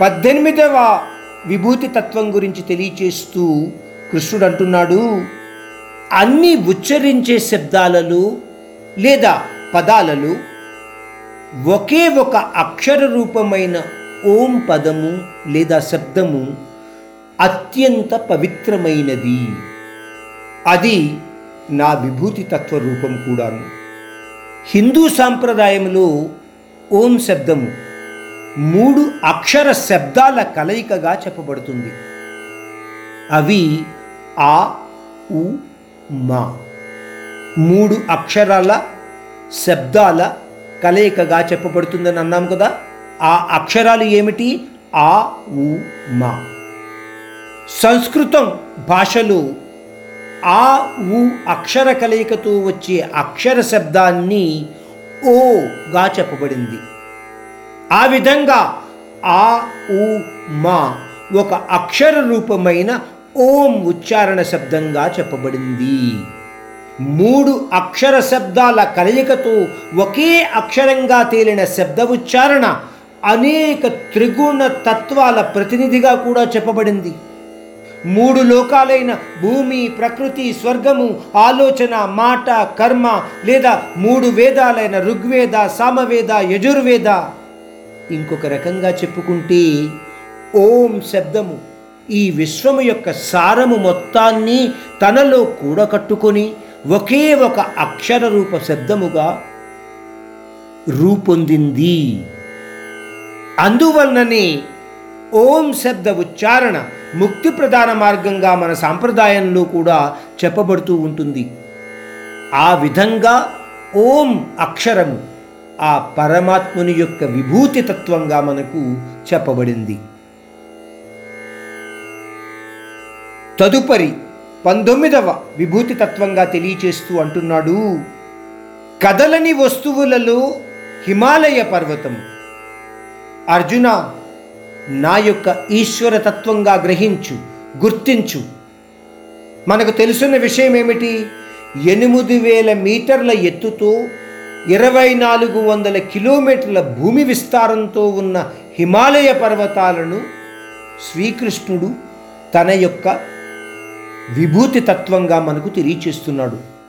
పద్దెనిమిదవ విభూతి తత్వం గురించి తెలియచేస్తూ కృష్ణుడు అంటున్నాడు అన్ని ఉచ్చరించే శబ్దాలలో లేదా పదాలలో ఒకే ఒక అక్షర రూపమైన ఓం పదము లేదా శబ్దము అత్యంత పవిత్రమైనది. అది నా విభూతి తత్వ రూపం కూడాను. హిందూ సాంప్రదాయంలో ఓం శబ్దము మూడు అక్షర శబ్దాల కలయికగా చెప్పబడుతుంది. అవి ఆ ఉ మా. మూడు అక్షరాల శబ్దాల కలయికగా చెప్పబడుతుందని అన్నాం కదా. ఆ అక్షరాలు ఏమిటి? ఆ ఉ మా. సంస్కృతం భాషలో ఆ ఉ అక్షర కలయికతో వచ్చే అక్షర శబ్దాన్ని ఓగా చెప్పబడింది. ఆ విధంగా ఆ ఊ మా ఒక అక్షర రూపమైన ఓం ఉచ్చారణ శబ్దంగా చెప్పబడింది. మూడు అక్షర శబ్దాల కలయికతో ఒకే అక్షరంగా తేలిన శబ్ద ఉచ్చారణ అనేక త్రిగుణ తత్వాల ప్రతినిధిగా కూడా చెప్పబడింది. మూడు లోకాలైన భూమి ప్రకృతి స్వర్గము ఆలోచన మాట కర్మ లేదా మూడు వేదాలైన ఋగ్వేద సామవేద యజుర్వేద ఇంకొక రకంగా చెప్పుకుంటే ఓం శబ్దము ఈ విశ్వము యొక్క సారము మొత్తాన్ని తనలో కూడకట్టుకొని ఒకే ఒక అక్షర రూప శబ్దముగా రూపొందింది. అందువలననే ఓం శబ్ద ఉచ్చారణ ముక్తి ప్రధాన మార్గంగా మన సాంప్రదాయంలో కూడా చెప్పబడుతూ ఉంటుంది. ఆ విధంగా ఓం అక్షరము ఆ పరమాత్ముని యొక్క విభూతి తత్వంగా మనకు చెప్పబడింది. తదుపరి పంతొమ్మిదవ విభూతి తత్వంగా తెలియచేస్తూ అంటున్నాడు కదలని వస్తువులలో హిమాలయ పర్వతం. అర్జున నా యొక్క ఈశ్వర తత్వంగా గ్రహించు గుర్తించు. మనకు తెలుసున్న విషయం ఏమిటి? ఎనిమిది వేల మీటర్ల ఎత్తుతో ఇరవై నాలుగు వందల కిలోమీటర్ల భూమి విస్తారంతో ఉన్న హిమాలయ పర్వతాలను శ్రీకృష్ణుడు తన యొక్క విభూతి తత్వంగా మనకు తెలియచేస్తున్నాడు.